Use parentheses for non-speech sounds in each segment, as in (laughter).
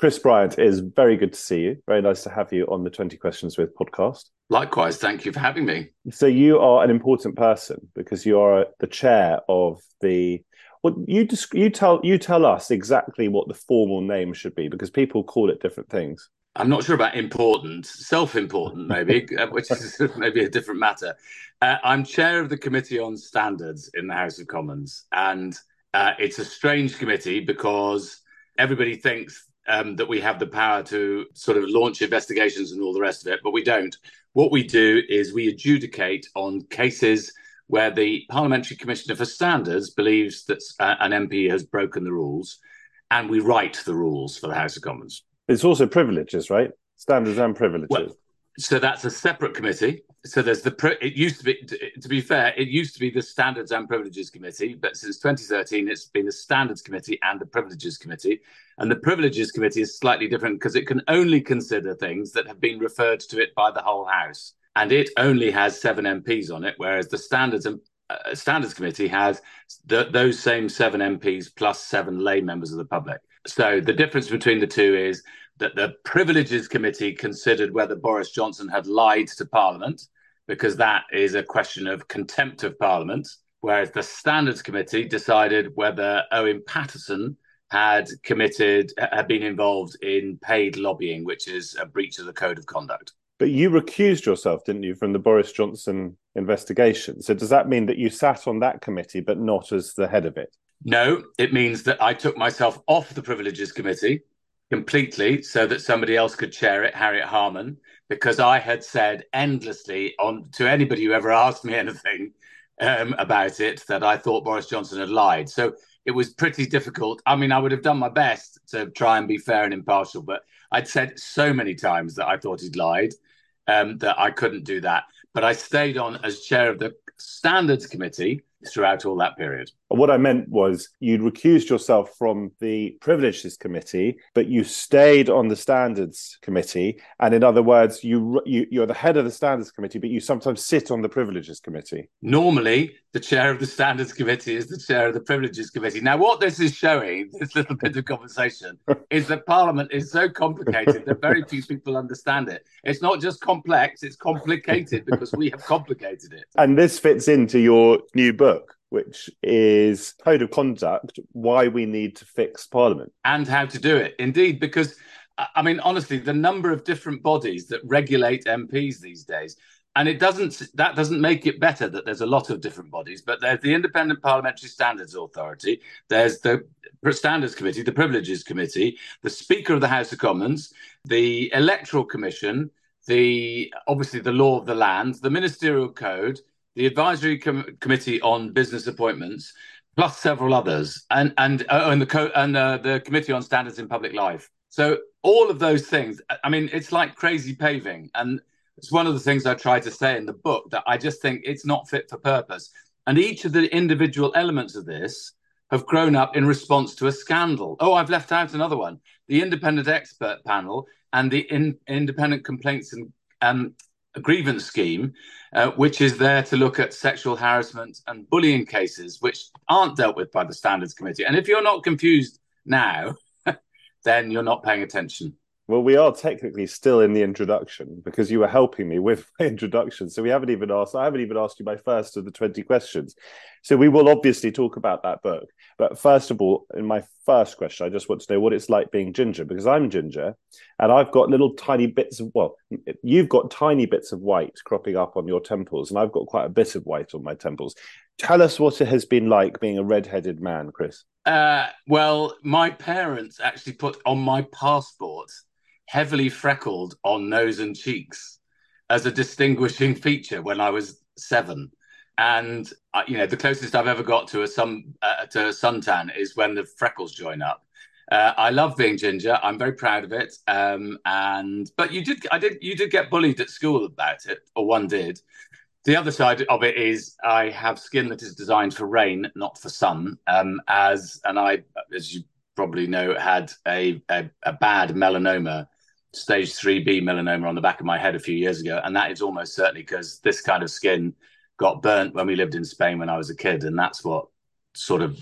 Chris Bryant, it is very good to see you. Very nice to have you on the 20 Questions with podcast. Likewise, thank you for having me. So, you are an important person because you are the chair of the. Well, you you tell you tell us exactly what the formal name should be because people call it different things. I'm not sure about important, self-important maybe, (laughs) uh, which is (laughs) maybe a different matter. Uh, I'm chair of the Committee on Standards in the House of Commons, and uh, it's a strange committee because everybody thinks um, that we have the power to sort of launch investigations and all the rest of it, but we don't. What we do is we adjudicate on cases where the Parliamentary Commissioner for Standards believes that uh, an MP has broken the rules, and we write the rules for the House of Commons. It's also privileges, right? Standards and privileges. Well, so that's a separate committee. So there's the it used to be to be fair, it used to be the Standards and Privileges Committee, but since 2013 it's been the Standards Committee and the Privileges Committee. And the Privileges Committee is slightly different because it can only consider things that have been referred to it by the whole House, and it only has seven MPs on it, whereas the Standards and uh, Standards Committee has the, those same seven MPs plus seven lay members of the public. So the difference between the two is that the Privileges Committee considered whether Boris Johnson had lied to Parliament, because that is a question of contempt of Parliament, whereas the Standards Committee decided whether Owen Paterson had committed, had been involved in paid lobbying, which is a breach of the Code of Conduct. But you recused yourself, didn't you, from the Boris Johnson investigation? So does that mean that you sat on that committee, but not as the head of it? No, it means that I took myself off the Privileges Committee completely so that somebody else could chair it, Harriet Harman, because I had said endlessly on to anybody who ever asked me (laughs) anything um, about it that I thought Boris Johnson had lied. So it was pretty difficult. I mean, I would have done my best to try and be fair and impartial, but I'd said so many times that I thought he'd lied um, that I couldn't do that. But I stayed on as chair of the Standards Committee throughout all that period. What I meant was you'd recused yourself from the Privileges Committee, but you stayed on the Standards Committee. And in other words, you, you you're the head of the Standards Committee, but you sometimes sit on the Privileges Committee. Normally, the chair of the Standards Committee is the chair of the Privileges Committee. Now, what this is showing, (laughs) this little bit of conversation, is that Parliament is so complicated that very few people understand it. It's not just complex; it's complicated because we have complicated it. And this fits into your new book book, which is Code of Conduct Why We Need to Fix Parliament. And how to do it. Indeed, because, I mean, honestly, the number of different bodies that regulate MPs these days. And it doesn't that doesn't make it better that there's a lot of different bodies, but there's the Independent Parliamentary Standards Authority, there's the Standards Committee, the Privileges Committee, the Speaker of the House of Commons, the Electoral Commission, the obviously the law of the land, the ministerial code, the advisory com- committee on business appointments, plus several others, and and uh, and the co- and uh, the committee on standards in public life. So all of those things. I mean, it's like crazy paving, and it's one of the things I try to say in the book that I just think it's not fit for purpose. And each of the individual elements of this have grown up in response to a scandal. Oh, I've left out another one: the independent expert panel and the in, independent complaints and um, a grievance scheme, uh, which is there to look at sexual harassment and bullying cases, which aren't dealt with by the Standards Committee. And if you're not confused now, (laughs) then you're not paying attention. Well, we are technically still in the introduction because you were helping me with (laughs) my introduction. So we haven't even asked, I haven't even asked you my first of the 20 questions. So we will obviously talk about that book. But first of all, in my first question, I just want to know what it's like being ginger because I'm ginger and I've got little tiny bits of, well, you've got tiny bits of white cropping up on your temples, and I've got quite a bit of white on my temples. Tell us what it has been like being a red-headed man, Chris. Uh, well, my parents actually put on my passport heavily freckled on nose and cheeks as a distinguishing feature when I was seven. And uh, you know, the closest I've ever got to a sun uh, to a suntan is when the freckles join up. Uh, I love being ginger. I'm very proud of it. Um, and but you did, I did, you did get bullied at school about it, or one did. The other side of it is I have skin that is designed for rain, not for sun. Um, as and I, as you probably know, had a, a, a bad melanoma stage 3B melanoma on the back of my head a few years ago. And that is almost certainly because this kind of skin got burnt when we lived in Spain when I was a kid. And that's what sort of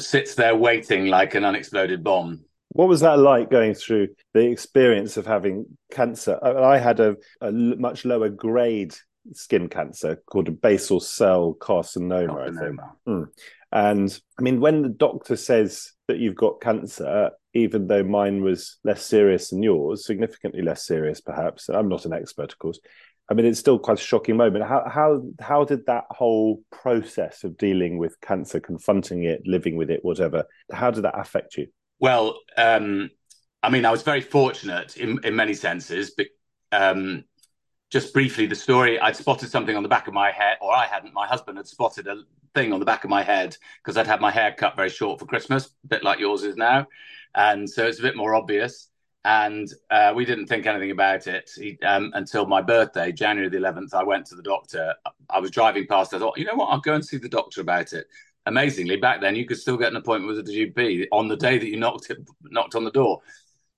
sits there waiting like an unexploded bomb. What was that like going through the experience of having cancer? I had a, a much lower grade skin cancer called a basal cell carcinoma, carcinoma. Mm. And I mean, when the doctor says that you've got cancer, even though mine was less serious than yours, significantly less serious, perhaps. I'm not an expert, of course. I mean, it's still quite a shocking moment. How how how did that whole process of dealing with cancer, confronting it, living with it, whatever, how did that affect you? Well, um, I mean, I was very fortunate in in many senses. But, um, just briefly, the story: I'd spotted something on the back of my head, or I hadn't. My husband had spotted a thing on the back of my head because I'd had my hair cut very short for Christmas, a bit like yours is now, and so it's a bit more obvious and uh, we didn't think anything about it he, um, until my birthday, January the 11th. I went to the doctor. I was driving past. I thought, you know what? I'll go and see the doctor about it. Amazingly, back then you could still get an appointment with a GP on the day that you knocked it, knocked on the door.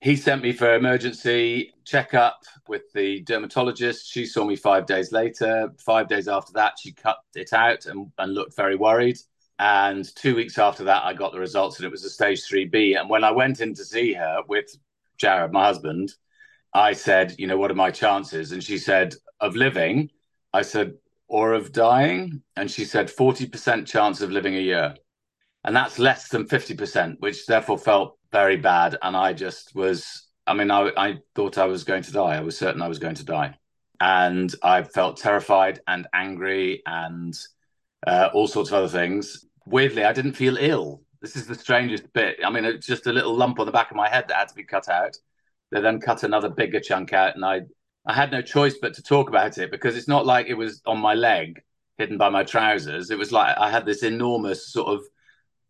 He sent me for emergency checkup with the dermatologist. She saw me five days later. Five days after that, she cut it out and, and looked very worried. And two weeks after that, I got the results, and it was a stage 3B. And when I went in to see her with Jared, my husband, I said, you know, what are my chances? And she said, of living. I said, or of dying? And she said, 40% chance of living a year. And that's less than 50%, which therefore felt very bad. And I just was, I mean, I, I thought I was going to die. I was certain I was going to die. And I felt terrified and angry and uh, all sorts of other things. Weirdly, I didn't feel ill. This is the strangest bit. I mean, it's just a little lump on the back of my head that had to be cut out. They then cut another bigger chunk out, and I I had no choice but to talk about it because it's not like it was on my leg, hidden by my trousers. It was like I had this enormous sort of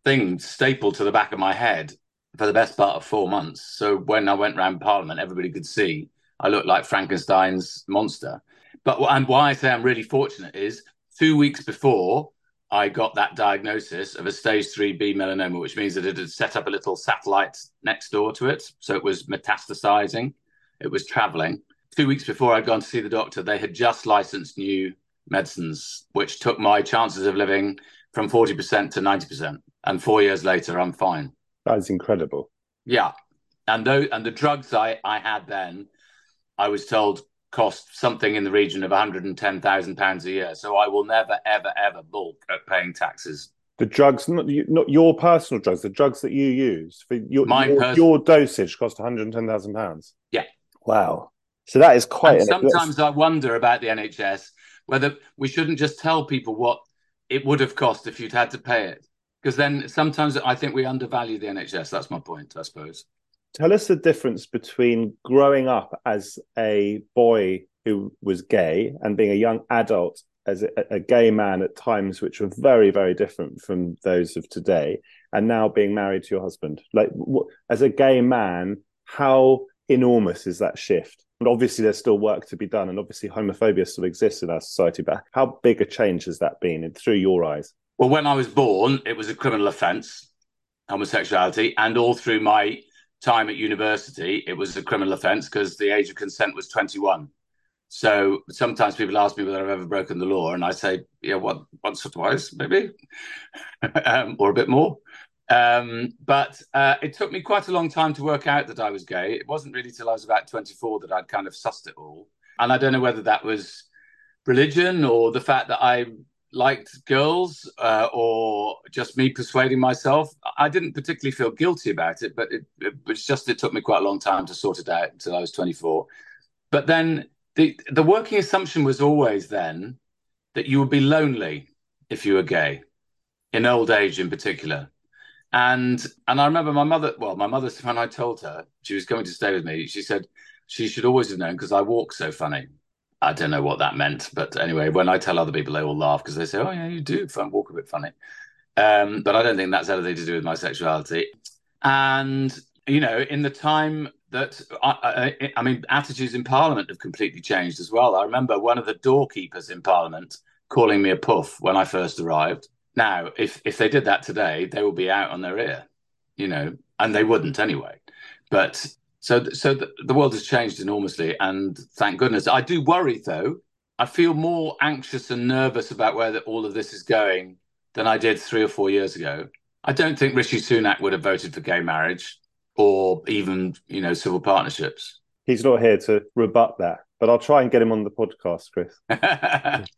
thing stapled to the back of my head for the best part of four months. So when I went around Parliament, everybody could see I looked like Frankenstein's monster. But and why I say I'm really fortunate is two weeks before I got that diagnosis of a stage 3B melanoma, which means that it had set up a little satellite next door to it. So it was metastasizing, it was traveling. Two weeks before I'd gone to see the doctor, they had just licensed new medicines, which took my chances of living from 40% to 90%. And four years later, I'm fine. That is incredible. Yeah. And, those, and the drugs I, I had then, I was told cost something in the region of 110,000 pounds a year. So I will never, ever, ever balk at paying taxes. The drugs, not, not your personal drugs, the drugs that you use for your your, pers- your dosage cost 110,000 pounds. Yeah. Wow. So that is quite. An, sometimes I wonder about the NHS whether we shouldn't just tell people what it would have cost if you'd had to pay it, because then sometimes I think we undervalue the NHS. That's my point, I suppose tell us the difference between growing up as a boy who was gay and being a young adult as a, a, gay man at times which were very very different from those of today and now being married to your husband. Like as a gay man how enormous is that shift? And obviously there's still work to be done and obviously homophobia still exists in our society but how big a change has that been through your eyes? Well when i was born it was a criminal offence homosexuality and all through my time at university, it was a criminal offence because the age of consent was 21. So sometimes people ask me whether I've ever broken the law, and I say, yeah, once or twice, maybe, (laughs) um, or a bit more. Um, but uh, it took me quite a long time to work out that I was gay. It wasn't really till I was about 24 that I'd kind of sussed it all. And I don't know whether that was religion or the fact that I liked girls uh, or just me persuading myself. I didn't particularly feel guilty about it, but it, it, it's just it took me quite a long time to sort it out until I was 24. But then the the working assumption was always then that you would be lonely if you were gay, in old age in particular. And and I remember my mother. Well, my mother when I told her she was coming to stay with me, she said she should always have known because I walk so funny. I don't know what that meant, but anyway, when I tell other people, they all laugh because they say, "Oh yeah, you do walk a bit funny," um, but I don't think that's anything to do with my sexuality. And you know, in the time that I, I, I mean, attitudes in Parliament have completely changed as well. I remember one of the doorkeepers in Parliament calling me a puff when I first arrived. Now, if if they did that today, they would be out on their ear, you know, and they wouldn't anyway. But so, so the, the world has changed enormously, and thank goodness. I do worry, though. I feel more anxious and nervous about where the, all of this is going than I did three or four years ago. I don't think Rishi Sunak would have voted for gay marriage or even you know civil partnerships. He's not here to rebut that, but I'll try and get him on the podcast, Chris. (laughs)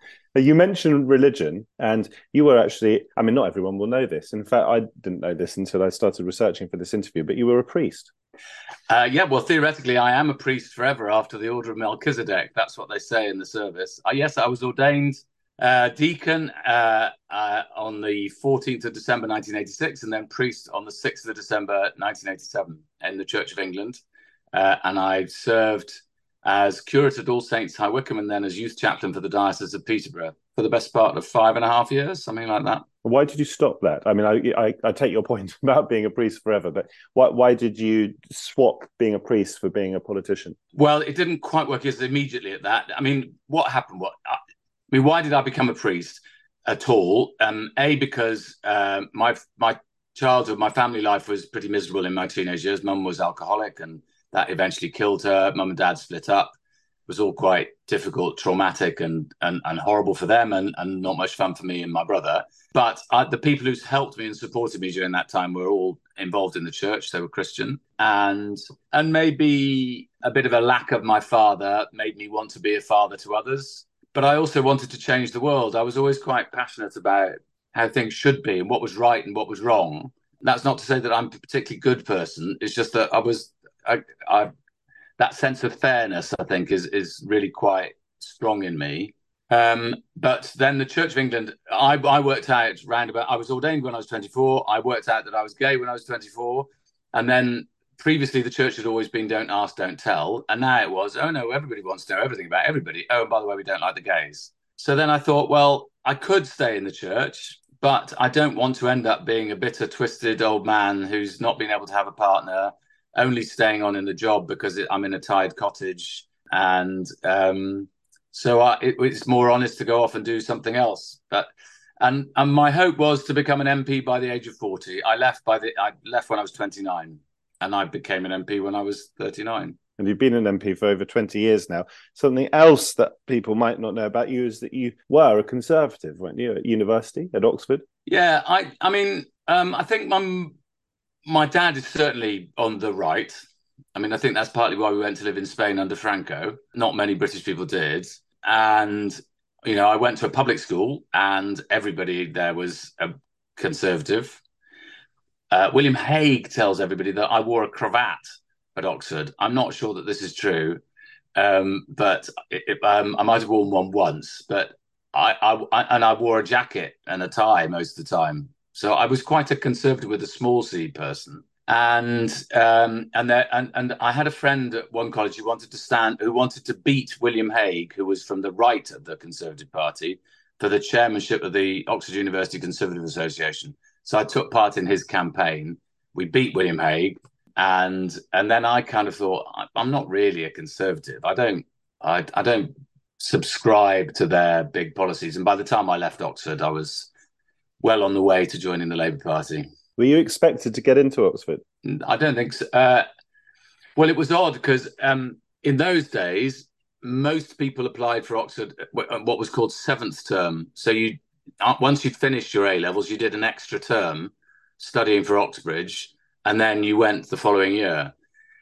you mentioned religion, and you were actually, I mean, not everyone will know this. In fact, I didn't know this until I started researching for this interview, but you were a priest. Uh, yeah, well, theoretically, I am a priest forever after the order of Melchizedek. That's what they say in the service. Uh, yes, I was ordained uh, deacon uh, uh, on the 14th of December 1986, and then priest on the 6th of December 1987 in the Church of England. Uh, and I've served as curate at All Saints High Wycombe and then as youth chaplain for the Diocese of Peterborough for the best part of five and a half years, something like that. Why did you stop that? I mean, I, I, I take your point (laughs) about being a priest forever, but why, why did you swap being a priest for being a politician? Well, it didn't quite work as immediately at that. I mean, what happened? What I, mean, why did I become a priest at all? Um, a because uh, my my childhood, my family life was pretty miserable in my teenage years. Mum was alcoholic, and that eventually killed her. Mum and dad split up. It was all quite difficult, traumatic, and and, and horrible for them, and, and not much fun for me and my brother. But uh, the people who helped me and supported me during that time were all involved in the church. They were Christian, and and maybe a bit of a lack of my father made me want to be a father to others. But I also wanted to change the world. I was always quite passionate about how things should be and what was right and what was wrong. That's not to say that I'm a particularly good person. It's just that I was I, I, that sense of fairness, I think, is is really quite strong in me. Um, but then the Church of England, I, I worked out round about. I was ordained when I was 24. I worked out that I was gay when I was 24, and then previously the church had always been don't ask, don't tell, and now it was oh no, everybody wants to know everything about everybody. Oh, and by the way, we don't like the gays. So then I thought, well, I could stay in the church, but I don't want to end up being a bitter, twisted old man who's not been able to have a partner only staying on in the job because it, I'm in a tied cottage, and um, so I, it, it's more honest to go off and do something else. But and and my hope was to become an MP by the age of forty. I left by the I left when I was twenty nine, and I became an MP when I was thirty nine. And you've been an MP for over 20 years now. Something else that people might not know about you is that you were a Conservative, weren't you, at university, at Oxford? Yeah, I, I mean, um, I think my my dad is certainly on the right. I mean, I think that's partly why we went to live in Spain under Franco. Not many British people did. And, you know, I went to a public school and everybody there was a conservative. Uh, William Hague tells everybody that I wore a cravat at Oxford. I'm not sure that this is true, um, but it, it, um, I might have worn one once. But I, I, I, and I wore a jacket and a tie most of the time. So I was quite a conservative with a small c person. And um, and there and, and I had a friend at one college who wanted to stand who wanted to beat William Hague, who was from the right of the Conservative Party, for the chairmanship of the Oxford University Conservative Association. So I took part in his campaign. We beat William Hague, and and then I kind of thought I'm not really a conservative. I don't I, I don't subscribe to their big policies. And by the time I left Oxford, I was well on the way to joining the Labour Party. Were you expected to get into Oxford? I don't think so. Uh, well, it was odd because um, in those days, most people applied for Oxford, uh, what was called seventh term. So you, uh, once you'd finished your A levels, you did an extra term studying for Oxbridge, and then you went the following year.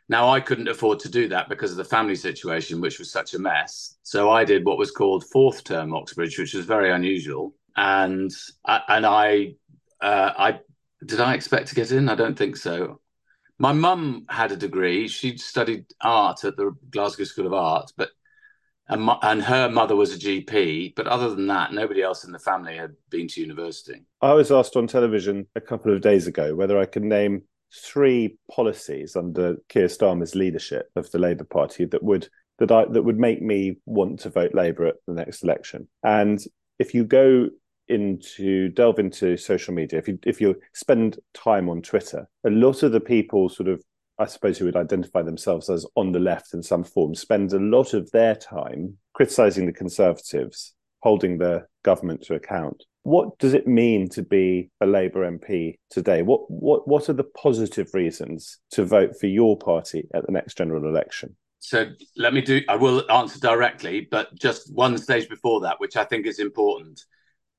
Now I couldn't afford to do that because of the family situation, which was such a mess. So I did what was called fourth term Oxbridge, which was very unusual and and I uh, I did I expect to get in? I don't think so. My mum had a degree. She studied art at the Glasgow School of Art, but and, and her mother was a GP. But other than that, nobody else in the family had been to university. I was asked on television a couple of days ago whether I could name three policies under Keir Starmer's leadership of the Labour Party that would that I that would make me want to vote Labour at the next election. And if you go into delve into social media, if you if you spend time on Twitter, a lot of the people sort of I suppose who would identify themselves as on the left in some form spend a lot of their time criticizing the conservatives, holding the government to account. What does it mean to be a Labour MP today? What what what are the positive reasons to vote for your party at the next general election? So let me do I will answer directly, but just one stage before that, which I think is important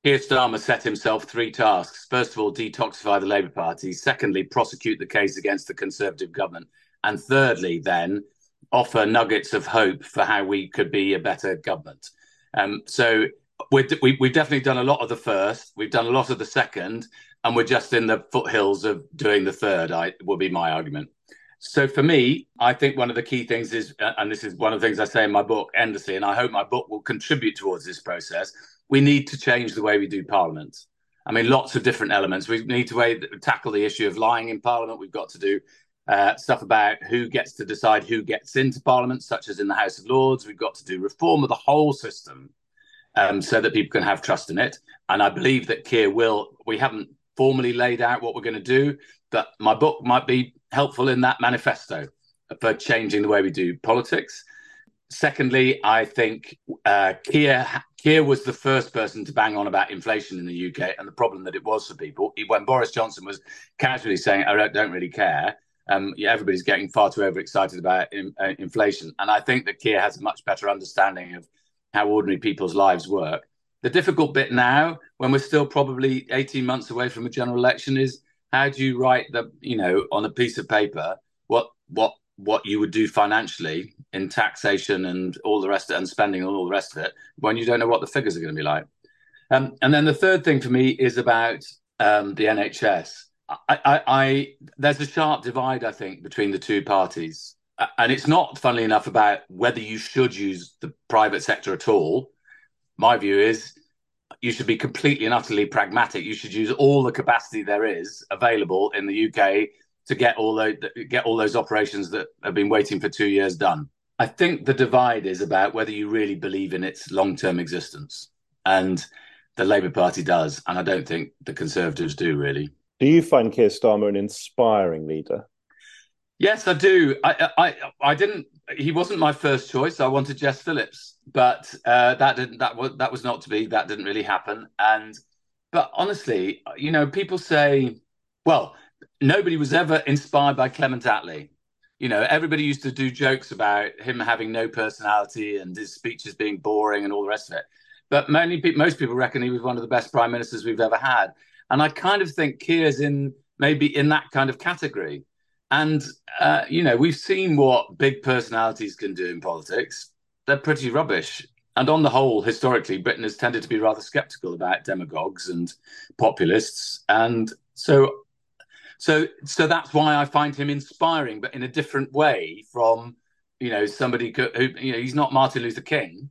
Keir Starmer set himself three tasks. First of all, detoxify the Labour Party. Secondly, prosecute the case against the Conservative government. And thirdly, then offer nuggets of hope for how we could be a better government. Um, so we have definitely done a lot of the first. We've done a lot of the second, and we're just in the foothills of doing the third. I will be my argument. So for me, I think one of the key things is, and this is one of the things I say in my book endlessly, and I hope my book will contribute towards this process. We need to change the way we do Parliament. I mean, lots of different elements. We need to way, tackle the issue of lying in Parliament. We've got to do uh, stuff about who gets to decide who gets into Parliament, such as in the House of Lords. We've got to do reform of the whole system um, so that people can have trust in it. And I believe that Keir will. We haven't formally laid out what we're going to do, but my book might be helpful in that manifesto for changing the way we do politics. Secondly, I think uh, Keir, Keir was the first person to bang on about inflation in the UK and the problem that it was for people. When Boris Johnson was casually saying, I don't, don't really care, um, yeah, everybody's getting far too overexcited about in, uh, inflation. And I think that Keir has a much better understanding of how ordinary people's lives work. The difficult bit now, when we're still probably 18 months away from a general election, is how do you write the you know on a piece of paper what what what you would do financially in taxation and all the rest of and spending and all the rest of it when you don't know what the figures are going to be like. Um, and then the third thing for me is about um, the NHS. I, I, I, there's a sharp divide, I think, between the two parties, and it's not, funnily enough, about whether you should use the private sector at all. My view is you should be completely and utterly pragmatic. You should use all the capacity there is available in the UK to get all those get all those operations that have been waiting for two years done. I think the divide is about whether you really believe in its long term existence, and the Labour Party does, and I don't think the Conservatives do really. Do you find Keir Starmer an inspiring leader? Yes, I do. I, I, I didn't. He wasn't my first choice. I wanted Jess Phillips, but uh, that didn't. That was that was not to be. That didn't really happen. And but honestly, you know, people say, well, nobody was ever inspired by Clement Attlee. You know, everybody used to do jokes about him having no personality and his speeches being boring and all the rest of it. But many most people reckon he was one of the best prime ministers we've ever had. And I kind of think Keir's in maybe in that kind of category. And, uh, you know, we've seen what big personalities can do in politics. They're pretty rubbish. And on the whole, historically, Britain has tended to be rather skeptical about demagogues and populists. And so, so, so that's why I find him inspiring, but in a different way from, you know, somebody who, you know, he's not Martin Luther King.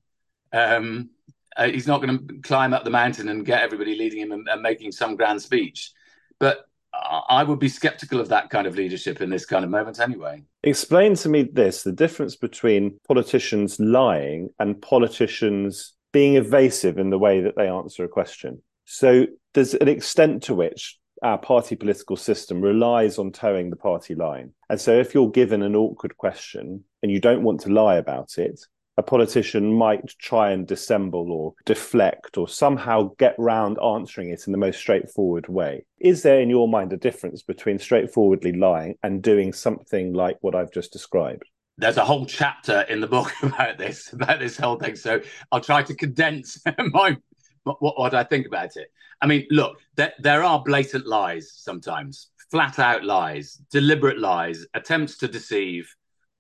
Um, uh, he's not going to climb up the mountain and get everybody leading him and, and making some grand speech. But I would be skeptical of that kind of leadership in this kind of moment anyway. Explain to me this the difference between politicians lying and politicians being evasive in the way that they answer a question. So there's an extent to which our party political system relies on toeing the party line. And so if you're given an awkward question and you don't want to lie about it, a politician might try and dissemble or deflect or somehow get round answering it in the most straightforward way. Is there, in your mind, a difference between straightforwardly lying and doing something like what I've just described? There's a whole chapter in the book (laughs) about this, about this whole thing. So I'll try to condense (laughs) my what, what I think about it. I mean, look, there, there are blatant lies sometimes, flat out lies, deliberate lies, attempts to deceive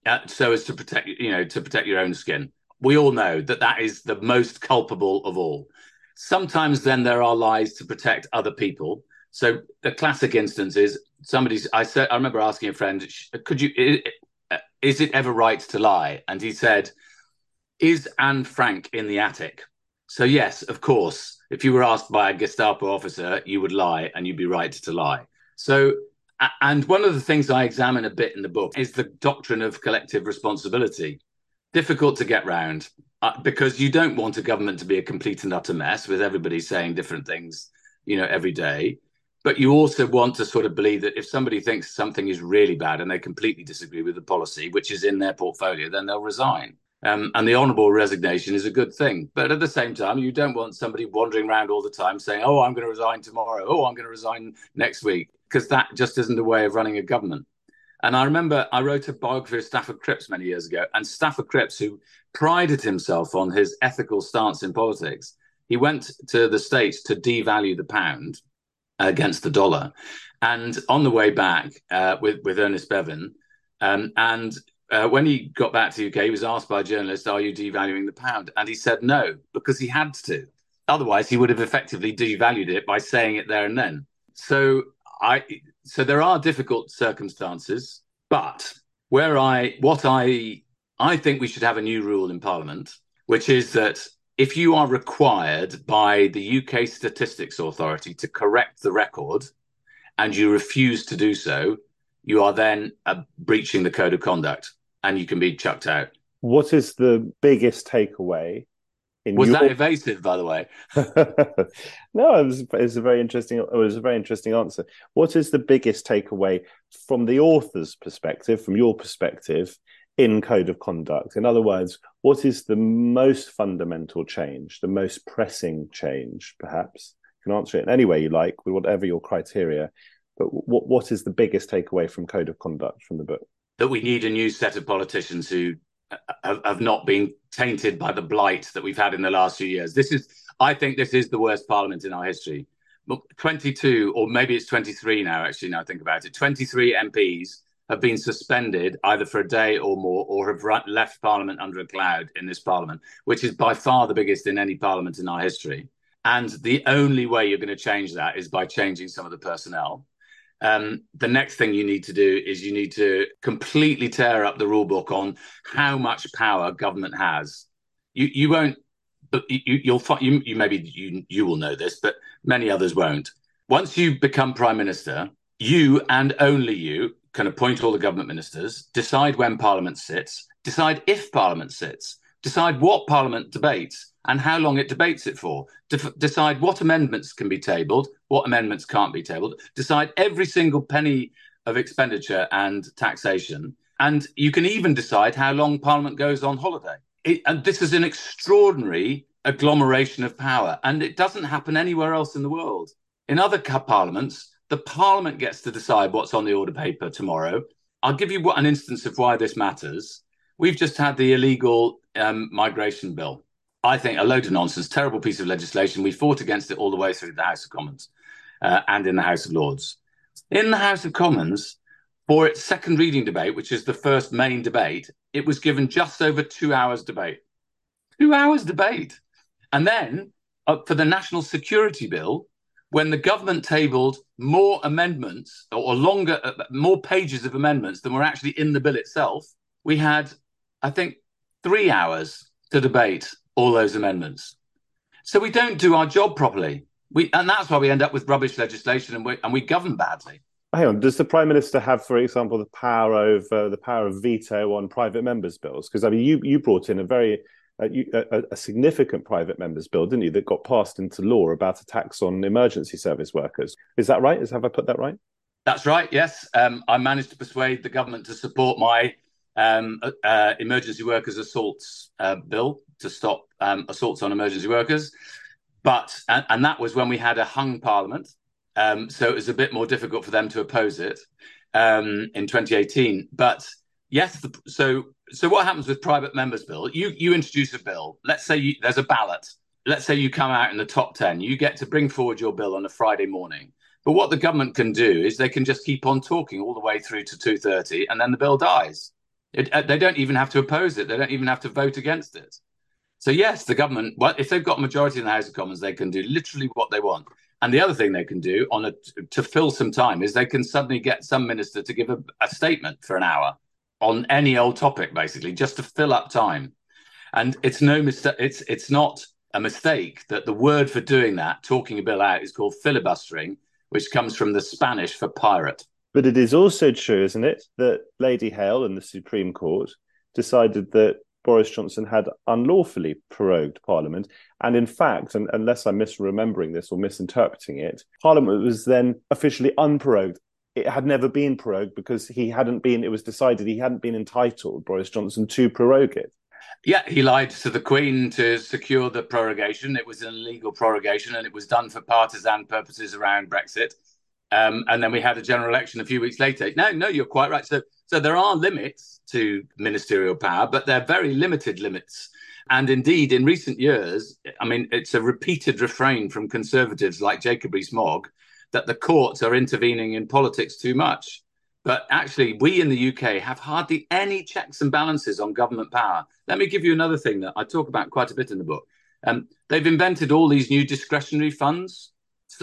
uh, so as to protect you know to protect your own skin. We all know that that is the most culpable of all. Sometimes then there are lies to protect other people. So the classic instance is somebody's. I said I remember asking a friend, "Could you? Is it ever right to lie?" And he said, "Is Anne Frank in the attic?" So yes, of course. If you were asked by a Gestapo officer, you would lie, and you'd be right to lie. So and one of the things I examine a bit in the book is the doctrine of collective responsibility. Difficult to get round uh, because you don't want a government to be a complete and utter mess with everybody saying different things, you know, every day. But you also want to sort of believe that if somebody thinks something is really bad and they completely disagree with the policy, which is in their portfolio, then they'll resign. Um, and the honourable resignation is a good thing. But at the same time, you don't want somebody wandering around all the time saying, oh, I'm going to resign tomorrow. Oh, I'm going to resign next week because that just isn't a way of running a government. And I remember I wrote a biography of Stafford Cripps many years ago, and Stafford Cripps, who prided himself on his ethical stance in politics, he went to the States to devalue the pound against the dollar. And on the way back uh, with, with Ernest Bevin, um, and uh, when he got back to the UK, he was asked by a journalist, Are you devaluing the pound? And he said no, because he had to. Otherwise, he would have effectively devalued it by saying it there and then. So I so there are difficult circumstances, but where I what I I think we should have a new rule in Parliament, which is that if you are required by the UK Statistics Authority to correct the record and you refuse to do so, you are then uh, breaching the code of conduct and you can be chucked out. What is the biggest takeaway? was your... that evasive, by the way? (laughs) no, it was, it was, a very interesting. It was a very interesting answer. What is the biggest takeaway from the author's perspective, from your perspective, in code of conduct? In other words, what is the most fundamental change, the most pressing change, perhaps? You can answer it in any way you like, with whatever your criteria. But what what is the biggest takeaway from code of conduct from the book? That we need a new set of politicians who uh, have, have not been tainted by the blight that we've had in the last few years. This is, I think, this is the worst parliament in our history. 22, or maybe it's 23 now, actually, now I think about it. 23 MPs have been suspended either for a day or more, or have run, left Parliament under a cloud in this Parliament, which is by far the biggest in any Parliament in our history. And the only way you're going to change that is by changing some of the personnel. Um, the next thing you need to do is you need to completely tear up the rule book on how much power government has. You you won't, but you, you'll find you, you maybe you you will know this, but many others won't. Once you become prime minister, you and only you can appoint all the government ministers, decide when Parliament sits, decide if Parliament sits, decide what Parliament debates and how long it debates it for, decide what amendments can be tabled, what amendments can't be tabled, decide every single penny of expenditure and taxation. And you can even decide how long Parliament goes on holiday. It, and this is an extraordinary agglomeration of power, and it doesn't happen anywhere else in the world. In other parliaments, the Parliament gets to decide what's on the order paper tomorrow. I'll give you an instance of why this matters. We've just had the illegal um, migration bill. I think a load of nonsense, terrible piece of legislation. We fought against it all the way through the House of Commons uh, and in the House of Lords. In the House of Commons, for its second reading debate, which is the first main debate, it was given just over two hours debate. Two hours debate. And then uh, for the National Security Bill, when the government tabled more amendments or longer, uh, more pages of amendments than were actually in the bill itself, we had, I think, three hours to debate all those amendments. So we don't do our job properly. We, and that's why we end up with rubbish legislation and we, and we govern badly. Hang on, does the prime minister have, for example, the power over the power of veto on private members' bills? Because I mean, you you brought in a very a, a, significant private members bill, didn't you, that got passed into law about attacks on emergency service workers. Is that right? Is have I put that right? That's right. Yes, um, I managed to persuade the government to support my um, uh, emergency workers assaults uh, bill to stop um, assaults on emergency workers, but and, and, that was when we had a hung parliament, um, so it was a bit more difficult for them to oppose it um, in 2018. But yes, the, so so what happens with private members bill? You you introduce a bill. Let's say you, there's a ballot. Let's say you come out in the top ten. You get to bring forward your bill on a Friday morning. But what the government can do is they can just keep on talking all the way through to two thirty, and then the bill dies. It, uh, they don't even have to oppose it. They don't even have to vote against it. So yes, the government. Well, if they've got a majority in the House of Commons, they can do literally what they want. And the other thing they can do on a to fill some time is they can suddenly get some minister to give a, a statement for an hour on any old topic, basically, just to fill up time. And it's no mistake. It's it's not a mistake that the word for doing that, talking a bill out, is called filibustering, which comes from the Spanish for pirate. But it is also true, isn't it, that Lady Hale and the Supreme Court decided that Boris Johnson had unlawfully prorogued Parliament. And in fact, and unless I'm misremembering this or misinterpreting it, Parliament was then officially unprorogued it had never been prorogued because he hadn't been, it was decided he hadn't been entitled, Boris Johnson, to prorogue it. Yeah, he lied to the Queen to secure the prorogation. It was an illegal prorogation and it was done for partisan purposes around Brexit. Um, and then we had a general election a few weeks later. No, no, you're quite right. So, So there are limits to ministerial power, but they're very limited limits. And indeed, in recent years, I mean, it's a repeated refrain from conservatives like Jacob Rees-Mogg that the courts are intervening in politics too much. But actually, we in the UK have hardly any checks and balances on government power. Let me give you another thing that I talk about quite a bit in the book. Um, they've invented all these new discretionary funds,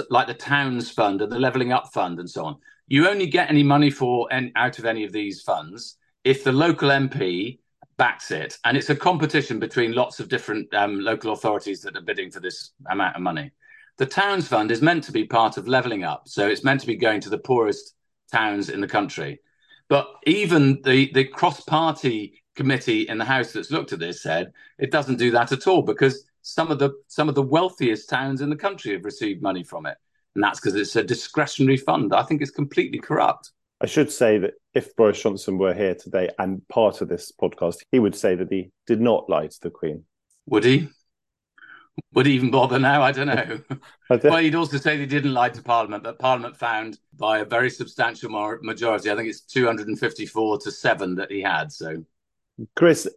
like the Towns Fund and the Levelling Up Fund, and so on. You only get any money for and out of any of these funds if the local MP backs it, and it's a competition between lots of different um, local authorities that are bidding for this amount of money. The Towns Fund is meant to be part of Levelling Up, so it's meant to be going to the poorest towns in the country. But even the, the cross party committee in the House that's looked at this said it doesn't do that at all because some of the some of the wealthiest towns in the country have received money from it. And that's because it's a discretionary fund. I think it's completely corrupt. I should say that if Boris Johnson were here today and part of this podcast, he would say that he did not lie to the Queen. Would he? Would he even bother now? I don't know. (laughs) well, he'd also say he didn't lie to Parliament, but Parliament found by a very substantial majority, I think it's 254 to 7 that he had. So, Chris,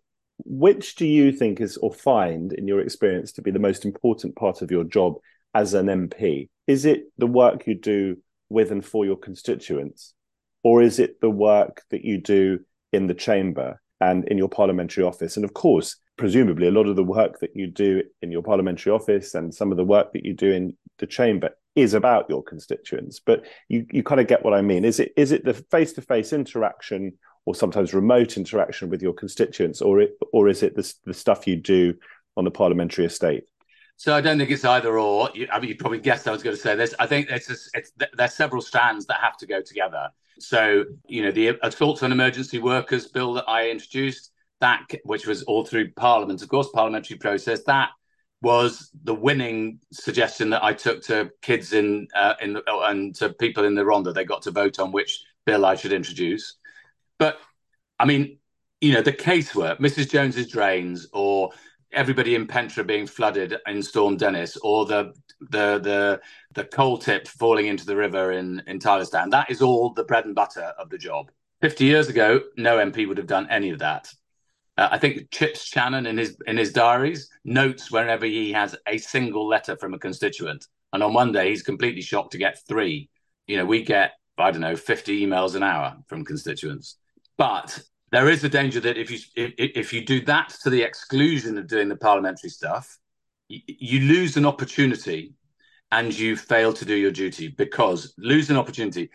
which do you think is or find in your experience to be the most important part of your job as an MP? Is it the work you do with and for your constituents? Or is it the work that you do in the chamber and in your parliamentary office? And of course, presumably a lot of the work that you do in your parliamentary office and some of the work that you do in the chamber is about your constituents but you, you kind of get what i mean is it is it the face-to-face interaction or sometimes remote interaction with your constituents or it, or is it the, the stuff you do on the parliamentary estate so I don't think it's either or. You, I mean, you probably guessed I was going to say this. I think it's, it's, there's several strands that have to go together. So you know, the assaults on emergency workers bill that I introduced, that which was all through Parliament, of course, parliamentary process. That was the winning suggestion that I took to kids in uh, in the, and to people in the Rhondda. They got to vote on which bill I should introduce. But I mean, you know, the casework, Mrs. Jones's drains, or everybody in Pentre being flooded in Storm Dennis, or the the the the coal tip falling into the river in in Tylerstown. That is all the bread and butter of the job. Fifty years ago, no MP would have done any of that. Uh, I think Chips Channon in his in his diaries notes whenever he has a single letter from a constituent, and on one day he's completely shocked to get three. You know, we get I don't know fifty emails an hour from constituents, but there is a danger that if you if, if you do that to the exclusion of doing the parliamentary stuff, you, you lose an opportunity, and you fail to do your duty because lose an opportunity.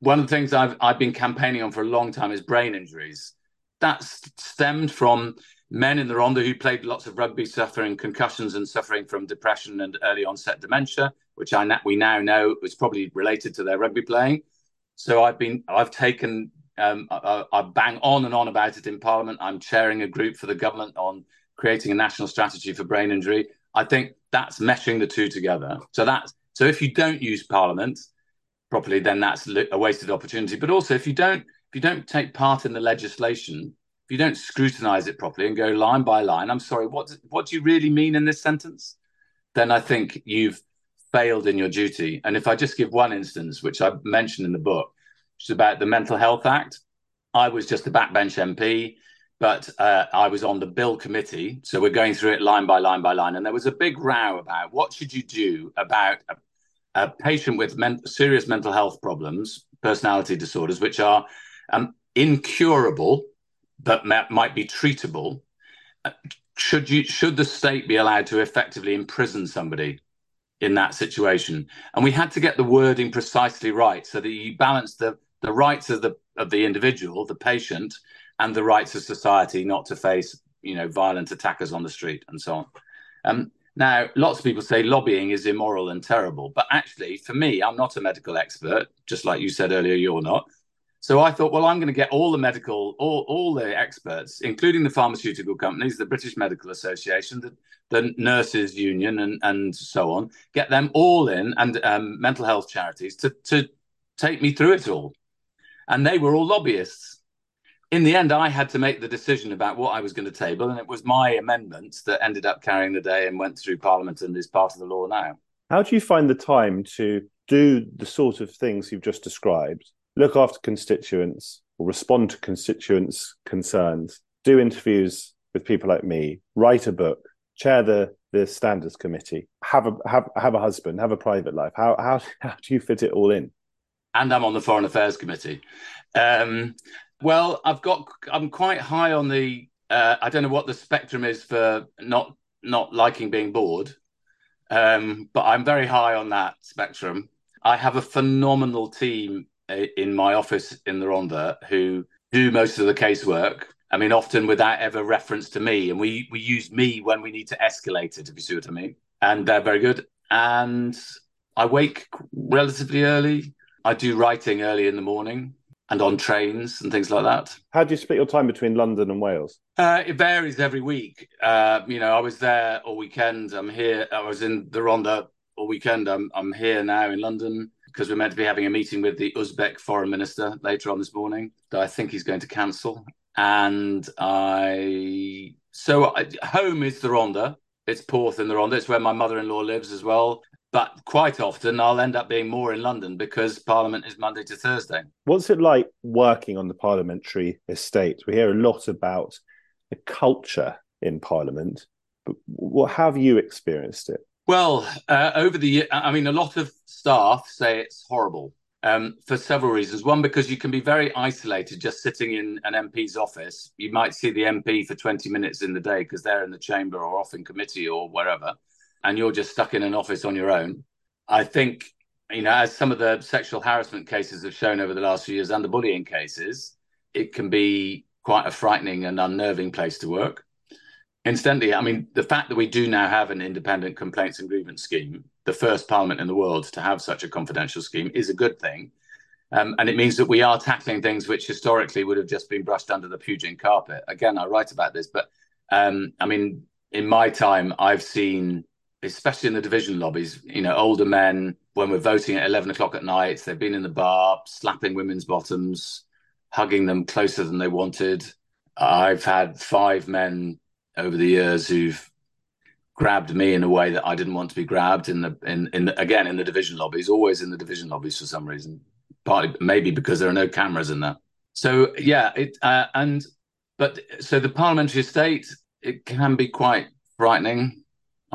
One of the things I've I've been campaigning on for a long time is brain injuries that stemmed from men in the Rhondda who played lots of rugby, suffering concussions and suffering from depression and early onset dementia, which I we now know was probably related to their rugby playing. So I've been I've taken um, I, I, bang on and on about it in Parliament. I'm chairing a group for the government on creating a national strategy for brain injury. I think that's meshing the two together. So that's so if you don't use Parliament properly, then that's a wasted opportunity. But also if you don't if you don't take part in the legislation, if you don't scrutinize it properly and go line by line, I'm sorry, what what do you really mean in this sentence? Then I think you've failed in your duty. And if I just give one instance, which I mentioned in the book, which is about the Mental Health Act, I was just a backbench MP, but uh, I was on the bill committee, so we're going through it line by line by line, and there was a big row about what should you do about a, a patient with men- serious mental health problems, personality disorders, which are um, incurable, but might be treatable. Uh, should you should the state be allowed to effectively imprison somebody in that situation? And we had to get the wording precisely right so that you balance the the rights of the of the individual, the patient, and the rights of society not to face you know violent attackers on the street and so on. Um, now, lots of people say lobbying is immoral and terrible, but actually, for me, I'm not a medical expert, just like you said earlier, you're not. So I thought, well, I'm going to get all the medical, all, all the experts, including the pharmaceutical companies, the British Medical Association, the, the nurses union, and, and so on, get them all in, and um, mental health charities to, to take me through it all. And they were all lobbyists. In the end, I had to make the decision about what I was going to table, and it was my amendment that ended up carrying the day and went through Parliament and is part of the law now. How do you find the time to do the sort of things you've just described look after constituents, or respond to constituents' concerns, do interviews with people like me, write a book, chair the the standards committee, have a have have a husband, have a private life. How how (laughs) how do you fit it all in? And I'm on the foreign affairs committee. Um, well, I've got I'm quite high on the. Uh, I don't know what the spectrum is for not not liking being bored, um, but I'm very high on that spectrum. I have a phenomenal team in my office in the Rhondda who do most of the casework. I mean, often without ever reference to me, and we we use me when we need to escalate it, if you see what I mean. And they're very good. And I wake relatively early. I do writing early in the morning and on trains and things like that. How do you split your time between London and Wales? Uh, it varies every week. Uh, you know, I was there all weekend. I'm here. I was in the Rhondda all weekend. I'm I'm here now in London because we're meant to be having a meeting with the Uzbek foreign minister later on this morning that I think he's going to cancel. And I so I, home is the Rhondda. It's Porth in the Rhondda. It's where my mother-in-law lives as well. But quite often I'll end up being more in London because Parliament is Monday to Thursday. What's it like working on the parliamentary estate? We hear a lot about the culture in Parliament, but what have you experienced it? Well, uh, over the year, I mean, a lot of staff say it's horrible um, for several reasons. One, because you can be very isolated just sitting in an MP's office. You might see the MP for 20 minutes in the day because they're in the chamber or off in committee or wherever, and you're just stuck in an office on your own. I think, you know, as some of the sexual harassment cases have shown over the last few years and the bullying cases, it can be quite a frightening and unnerving place to work. Incidentally, I mean, the fact that we do now have an independent complaints and grievance scheme, the first parliament in the world to have such a confidential scheme, is a good thing. Um, and it means that we are tackling things which historically would have just been brushed under the Pugin carpet. Again, I write about this, but um, I mean, in my time, I've seen, especially in the division lobbies, you know, older men when we're voting at 11 o'clock at night, they've been in the bar, slapping women's bottoms, hugging them closer than they wanted. I've had five men over the years who've grabbed me in a way that I didn't want to be grabbed in the in in the, again in the division lobbies, always in the division lobbies for some reason. Partly maybe because there are no cameras in there. So yeah, it uh, and but so the parliamentary estate it can be quite frightening,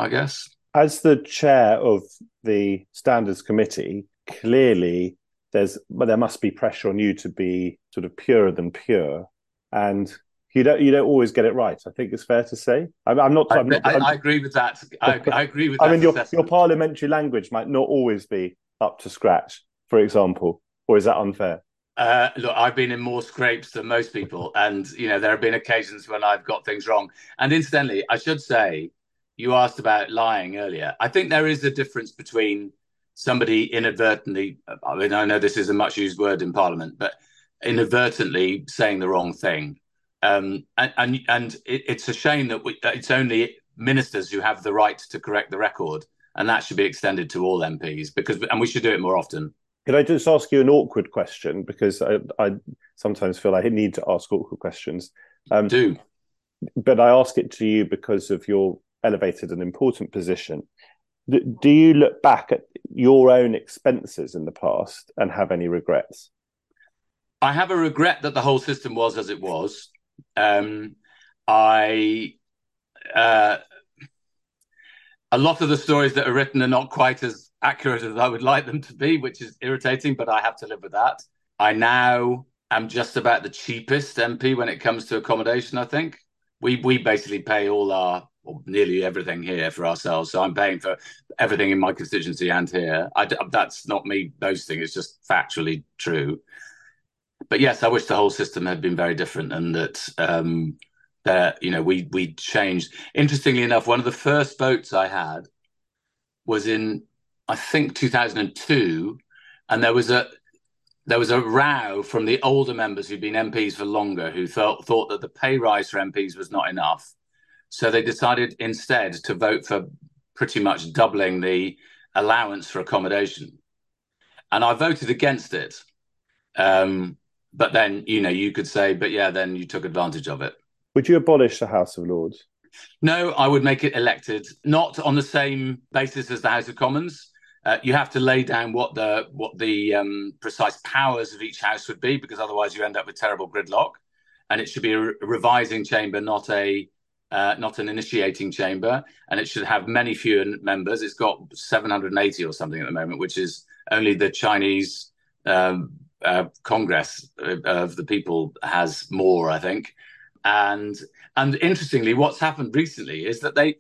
I guess. As the chair of the standards committee, clearly there's but there must be pressure on you to be sort of purer than pure and you don't you don't always get it right. I think it's fair to say. I'm, I'm not. I'm not I, I, agree with that. I, I agree with. That I mean, your your parliamentary language might not always be up to scratch, for example, or is that unfair? Uh, look, I've been in more scrapes than most people, and you know there have been occasions when I've got things wrong. And incidentally, I should say, you asked about lying earlier. I think there is a difference between somebody inadvertently. I mean, I know this is a much used word in Parliament, but inadvertently saying the wrong thing um, and and, and it, it's a shame that, we, that it's only ministers who have the right to correct the record, and that should be extended to all MPs because and we should do it more often. Could I just ask you an awkward question because I, I sometimes feel I need to ask awkward questions. Um, do, but I ask it to you because of your elevated and important position. Do you look back at your own expenses in the past and have any regrets? I have a regret that the whole system was as it was. Um, I uh, a lot of the stories that are written are not quite as accurate as I would like them to be, which is irritating, but I have to live with that. I now am just about the cheapest MP when it comes to accommodation. I think we we basically pay all our or nearly everything here for ourselves. So I'm paying for everything in my constituency and here. I, that's not me boasting; it's just factually true but yes, I wish the whole system had been very different and that um, that you know we we changed. Interestingly enough, one of the first votes I had was in I think 2002, and there was a there was a row from the older members who'd been MPs for longer who thought thought that the pay rise for MPs was not enough, so they decided instead to vote for pretty much doubling the allowance for accommodation, and I voted against it. Um, but then you know you could say, but yeah, then you took advantage of it. Would you abolish the House of Lords? No, I would make it elected, not on the same basis as the House of Commons. Uh, you have to lay down what the what the um, precise powers of each house would be, because otherwise you end up with terrible gridlock. And it should be a re- revising chamber, not a uh, not an initiating chamber, and it should have many fewer members. It's got 780 or something at the moment, which is only the Chinese um, uh, Congress of the People has more, I think. And and interestingly, what's happened recently is that they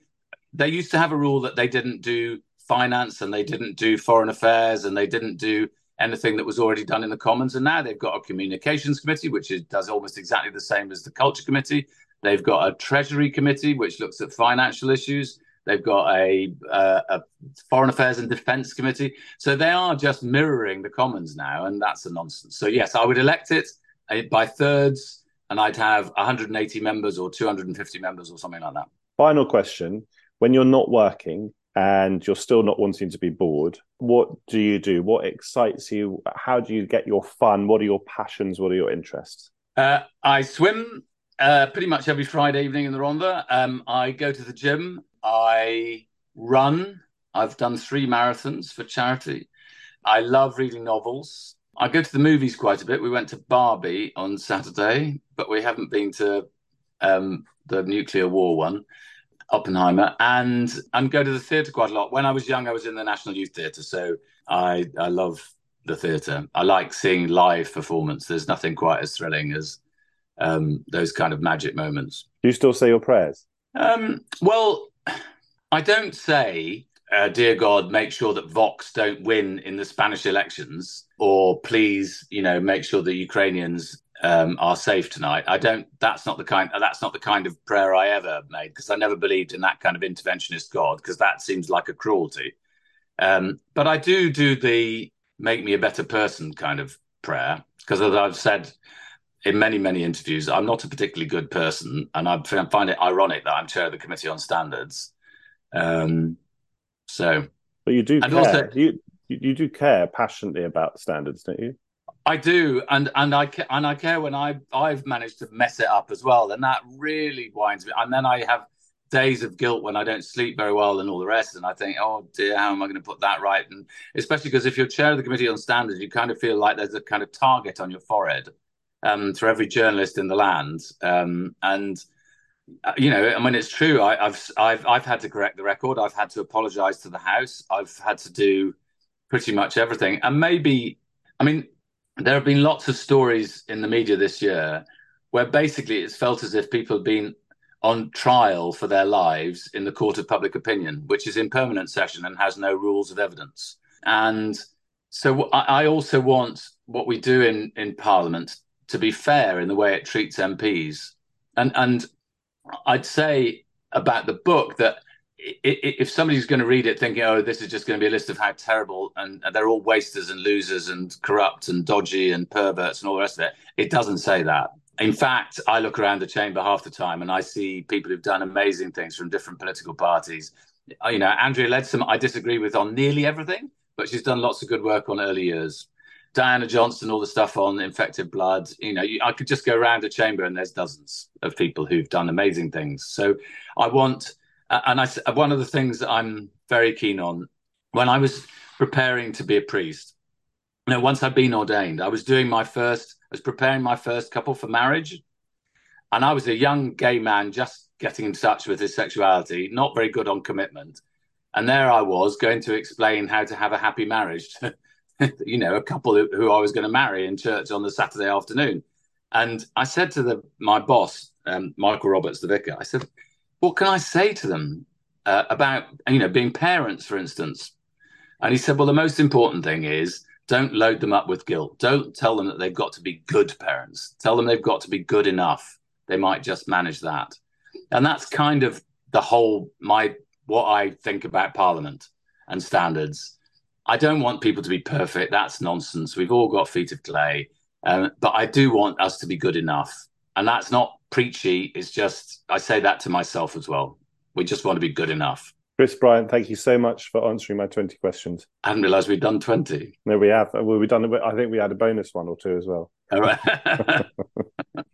they used to have a rule that they didn't do finance and they didn't do foreign affairs and they didn't do anything that was already done in the Commons. And now they've got a communications committee, which is, does almost exactly the same as the culture committee. They've got a treasury committee, which looks at financial issues. They've got a, uh, a foreign affairs and defence committee. So they are just mirroring the Commons now, and that's a nonsense. So yes, I would elect it uh, by thirds, and I'd have 180 members or 250 members or something like that. Final question: When you're not working and you're still not wanting to be bored, what do you do? What excites you? How do you get your fun? What are your passions? What are your interests? Uh, I swim uh, pretty much every Friday evening in the Rhondda. Um, I go to the gym. I run. I've done three marathons for charity. I love reading novels. I go to the movies quite a bit. We went to Barbie on Saturday, but we haven't been to um, the nuclear war one, Oppenheimer, and and go to the theatre quite a lot. When I was young, I was in the National Youth Theatre, so I I love the theatre. I like seeing live performance. There's nothing quite as thrilling as um, those kind of magic moments. Do you still say your prayers? Um, well, I don't say, uh, "Dear God, make sure that Vox don't win in the Spanish elections," or "Please, you know, make sure the Ukrainians um, are safe tonight." I don't. That's not the kind. That's not the kind of prayer I ever made because I never believed in that kind of interventionist God because that seems like a cruelty. Um, but I do do the "make me a better person" kind of prayer because, as I've said in many, many interviews, I'm not a particularly good person, and I find it ironic that I'm chair of the committee on standards. Um, so, but you do care. Also, you, you do care passionately about standards, don't you? I do, and and I and I care when I I've managed to mess it up as well, and that really winds me. And then I have days of guilt when I don't sleep very well and all the rest, and I think, oh dear, how am I going to put that right? And especially because if you're chair of the committee on standards, you kind of feel like there's a kind of target on your forehead um, for every journalist in the land. Um, and uh, you know, I mean, it's true. I, have I've I've had to correct the record. I've had to apologise to the House. I've had to do pretty much everything. And maybe, I mean, there have been lots of stories in the media this year where basically it's felt as if people have been on trial for their lives in the court of public opinion, which is in permanent session and has no rules of evidence. And so I also want what we do in, in Parliament to be fair in the way it treats MPs. And and I'd say about the book that if somebody's going to read it thinking, oh, this is just going to be a list of how terrible and they're all wasters and losers and corrupt and dodgy and perverts and all the rest of it, it doesn't say that. In fact, I look around the chamber half the time and I see people who've done amazing things from different political parties. You know, Andrea Leadsom, I disagree with on nearly everything, but she's done lots of good work on early years. Diana Johnson, all the stuff on infected blood. You know, you, I could just go around a chamber and there's dozens of people who've done amazing things. So I want, and I one of the things that I'm very keen on when I was preparing to be a priest. You know, once I'd been ordained, I was doing my first, I was preparing my first couple for marriage, and I was a young gay man just getting in touch with his sexuality, not very good on commitment. And there I was going to explain how to have a happy marriage (laughs) (laughs) you know, a couple who I was going to marry in church on the Saturday afternoon. And I said to the my boss, um, Michael Roberts, the vicar, I said, "What can I say to them uh, about you know being parents, for instance?" And he said, "Well, the most important thing is don't load them up with guilt. Don't tell them that they've got to be good parents. Tell them they've got to be good enough. They might just manage that." And that's kind of the whole my what I think about Parliament and standards I don't want people to be perfect. That's nonsense. We've all got feet of clay. Um, but I do want us to be good enough. And that's not preachy. It's just, I say that to myself as well. We just want to be good enough. Chris Bryant, thank you so much for answering my 20 questions. I hadn't realised we'd done 20. No, we have. Well, we've done, I think we had a bonus one or two as well. All right. (laughs) (laughs)